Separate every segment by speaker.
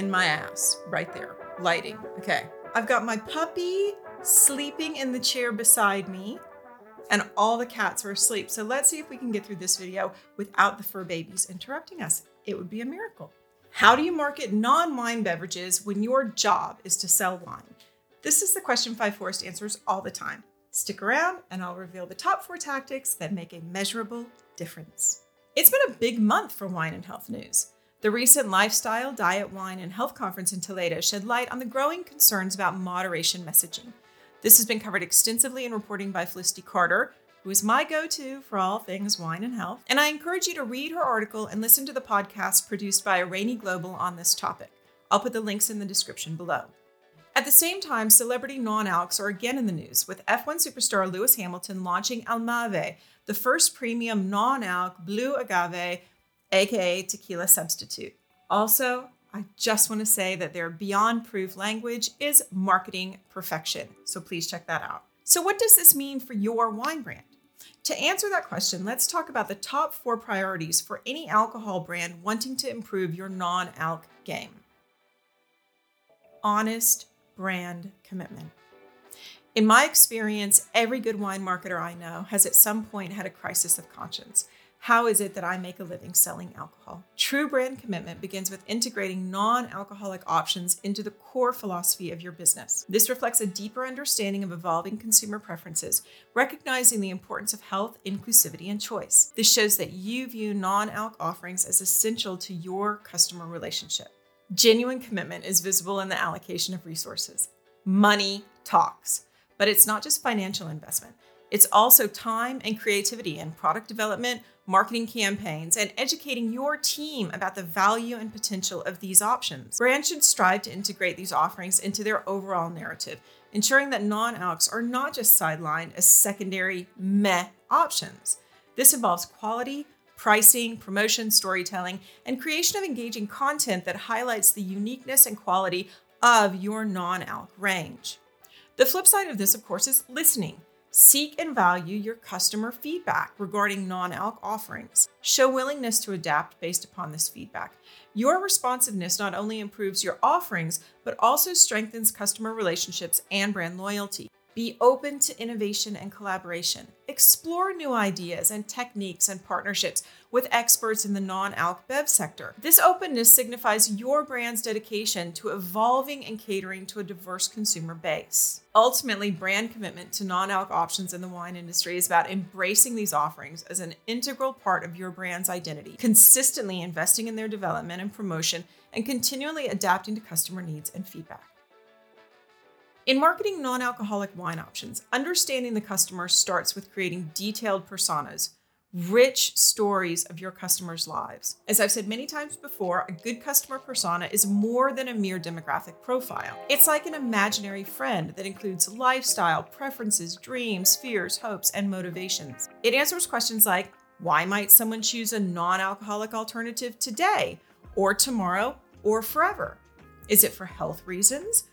Speaker 1: in my ass right there. Lighting. Okay. I've got my puppy sleeping in the chair beside me, and all the cats are asleep. So let's see if we can get through this video without the fur babies interrupting us. It would be a miracle. How do you market non wine beverages when your job is to sell wine? This is the question Five Forest answers all the time. Stick around and I'll reveal the top four tactics that make a measurable difference. It's been a big month for wine and health news. The recent Lifestyle, Diet, Wine, and Health Conference in Toledo shed light on the growing concerns about moderation messaging. This has been covered extensively in reporting by Felicity Carter, who is my go to for all things wine and health. And I encourage you to read her article and listen to the podcast produced by Areni Global on this topic. I'll put the links in the description below. At the same time, celebrity non alcs are again in the news, with F1 superstar Lewis Hamilton launching Almave, the first premium non alc blue agave aka tequila substitute. Also, I just want to say that their beyond proof language is marketing perfection. So please check that out. So, what does this mean for your wine brand? To answer that question, let's talk about the top four priorities for any alcohol brand wanting to improve your non alc game. Honest brand commitment. In my experience, every good wine marketer I know has at some point had a crisis of conscience. How is it that I make a living selling alcohol? True brand commitment begins with integrating non alcoholic options into the core philosophy of your business. This reflects a deeper understanding of evolving consumer preferences, recognizing the importance of health, inclusivity, and choice. This shows that you view non alc offerings as essential to your customer relationship. Genuine commitment is visible in the allocation of resources. Money talks, but it's not just financial investment. It's also time and creativity in product development, marketing campaigns, and educating your team about the value and potential of these options. Brands should strive to integrate these offerings into their overall narrative, ensuring that non alcs are not just sidelined as secondary meh options. This involves quality, pricing, promotion, storytelling, and creation of engaging content that highlights the uniqueness and quality of your non alc range. The flip side of this, of course, is listening. Seek and value your customer feedback regarding non alc offerings. Show willingness to adapt based upon this feedback. Your responsiveness not only improves your offerings, but also strengthens customer relationships and brand loyalty. Be open to innovation and collaboration. Explore new ideas and techniques and partnerships with experts in the non alc bev sector. This openness signifies your brand's dedication to evolving and catering to a diverse consumer base. Ultimately, brand commitment to non alc options in the wine industry is about embracing these offerings as an integral part of your brand's identity, consistently investing in their development and promotion, and continually adapting to customer needs and feedback. In marketing non alcoholic wine options, understanding the customer starts with creating detailed personas, rich stories of your customers' lives. As I've said many times before, a good customer persona is more than a mere demographic profile. It's like an imaginary friend that includes lifestyle, preferences, dreams, fears, hopes, and motivations. It answers questions like why might someone choose a non alcoholic alternative today, or tomorrow, or forever? Is it for health reasons?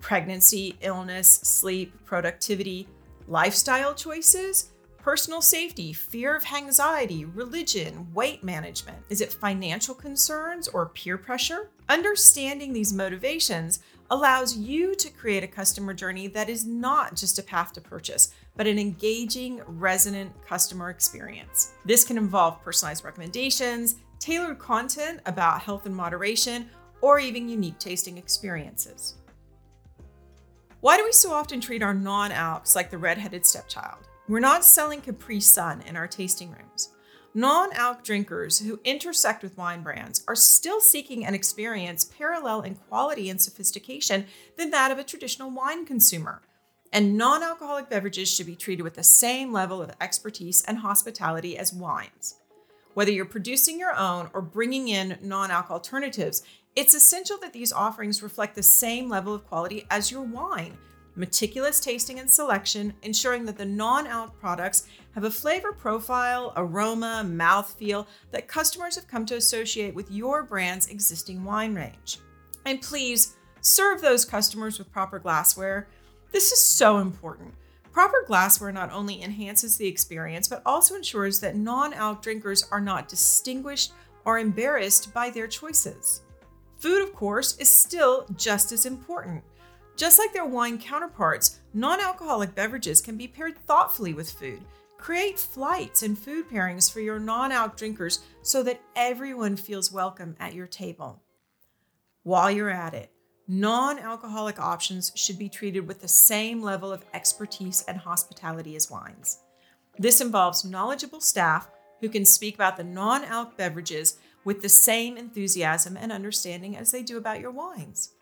Speaker 1: Pregnancy, illness, sleep, productivity, lifestyle choices, personal safety, fear of anxiety, religion, weight management? Is it financial concerns or peer pressure? Understanding these motivations allows you to create a customer journey that is not just a path to purchase, but an engaging, resonant customer experience. This can involve personalized recommendations, tailored content about health and moderation, or even unique tasting experiences. Why do we so often treat our non alcs like the redheaded stepchild? We're not selling Capri Sun in our tasting rooms. Non alc drinkers who intersect with wine brands are still seeking an experience parallel in quality and sophistication than that of a traditional wine consumer. And non alcoholic beverages should be treated with the same level of expertise and hospitality as wines. Whether you're producing your own or bringing in non alc alternatives, it's essential that these offerings reflect the same level of quality as your wine. Meticulous tasting and selection, ensuring that the non alc products have a flavor profile, aroma, mouthfeel that customers have come to associate with your brand's existing wine range. And please serve those customers with proper glassware. This is so important. Proper glassware not only enhances the experience, but also ensures that non alc drinkers are not distinguished or embarrassed by their choices. Food, of course, is still just as important. Just like their wine counterparts, non alcoholic beverages can be paired thoughtfully with food. Create flights and food pairings for your non alc drinkers so that everyone feels welcome at your table. While you're at it, non alcoholic options should be treated with the same level of expertise and hospitality as wines. This involves knowledgeable staff who can speak about the non alc beverages with the same enthusiasm and understanding as they do about your wines.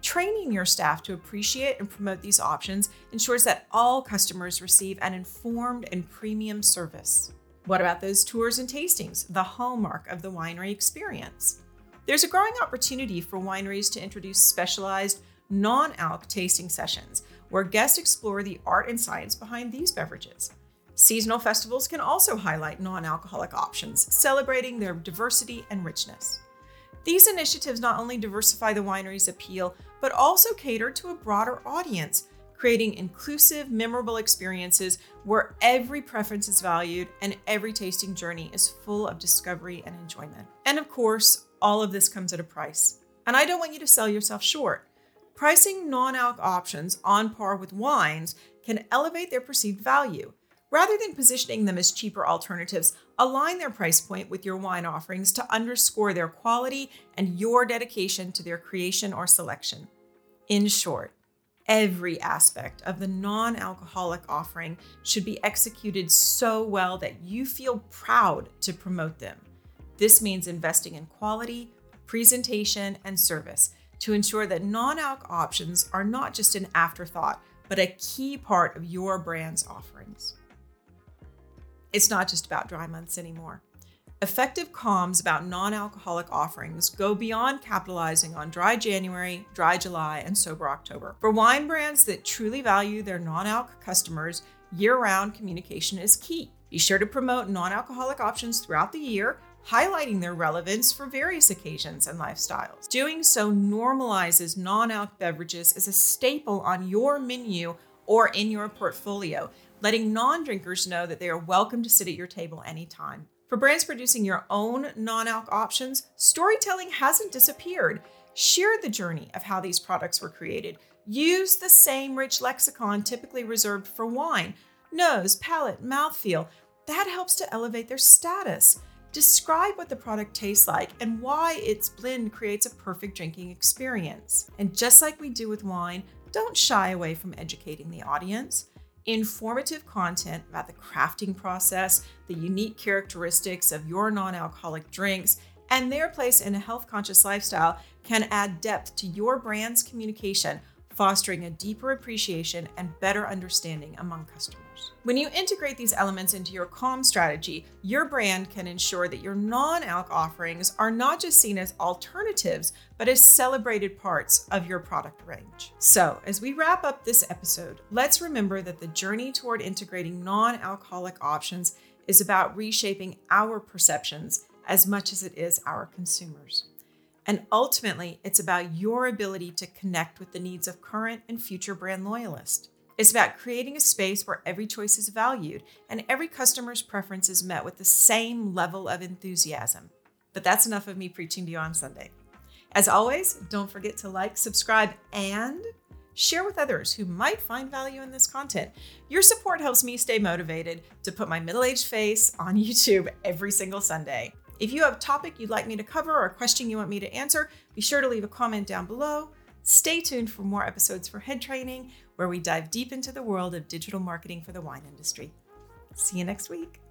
Speaker 1: Training your staff to appreciate and promote these options ensures that all customers receive an informed and premium service. What about those tours and tastings, the hallmark of the winery experience? There's a growing opportunity for wineries to introduce specialized non alc tasting sessions where guests explore the art and science behind these beverages. Seasonal festivals can also highlight non alcoholic options, celebrating their diversity and richness. These initiatives not only diversify the winery's appeal, but also cater to a broader audience, creating inclusive, memorable experiences where every preference is valued and every tasting journey is full of discovery and enjoyment. And of course, all of this comes at a price. And I don't want you to sell yourself short. Pricing non alc options on par with wines can elevate their perceived value. Rather than positioning them as cheaper alternatives, align their price point with your wine offerings to underscore their quality and your dedication to their creation or selection. In short, every aspect of the non alcoholic offering should be executed so well that you feel proud to promote them. This means investing in quality, presentation, and service to ensure that non alc options are not just an afterthought, but a key part of your brand's offerings it's not just about dry months anymore. Effective comms about non alcoholic offerings go beyond capitalizing on dry January, dry July, and sober October. For wine brands that truly value their non alc customers, year round communication is key. Be sure to promote non alcoholic options throughout the year, highlighting their relevance for various occasions and lifestyles. Doing so normalizes non alc beverages as a staple on your menu or in your portfolio letting non drinkers know that they are welcome to sit at your table anytime. For brands producing your own non alc options, storytelling hasn't disappeared. Share the journey of how these products were created. Use the same rich lexicon typically reserved for wine nose, palate, mouthfeel. That helps to elevate their status. Describe what the product tastes like and why its blend creates a perfect drinking experience. And just like we do with wine, don't shy away from educating the audience informative content about the crafting process, the unique characteristics of your non alcoholic drinks, and their place in a health conscious lifestyle can add depth to your brand's communication fostering a deeper appreciation and better understanding among customers. When you integrate these elements into your comm strategy, your brand can ensure that your non alc offerings are not just seen as alternatives, but as celebrated parts of your product range. So, as we wrap up this episode, let's remember that the journey toward integrating non alcoholic options is about reshaping our perceptions as much as it is our consumers. And ultimately, it's about your ability to connect with the needs of current and future brand loyalists. It's about creating a space where every choice is valued and every customer's preference is met with the same level of enthusiasm. But that's enough of me preaching to you on Sunday. As always, don't forget to like, subscribe, and share with others who might find value in this content. Your support helps me stay motivated to put my middle aged face on YouTube every single Sunday. If you have a topic you'd like me to cover or a question you want me to answer, be sure to leave a comment down below. Stay tuned for more episodes for Head Training, where we dive deep into the world of digital marketing for the wine industry. See you next week.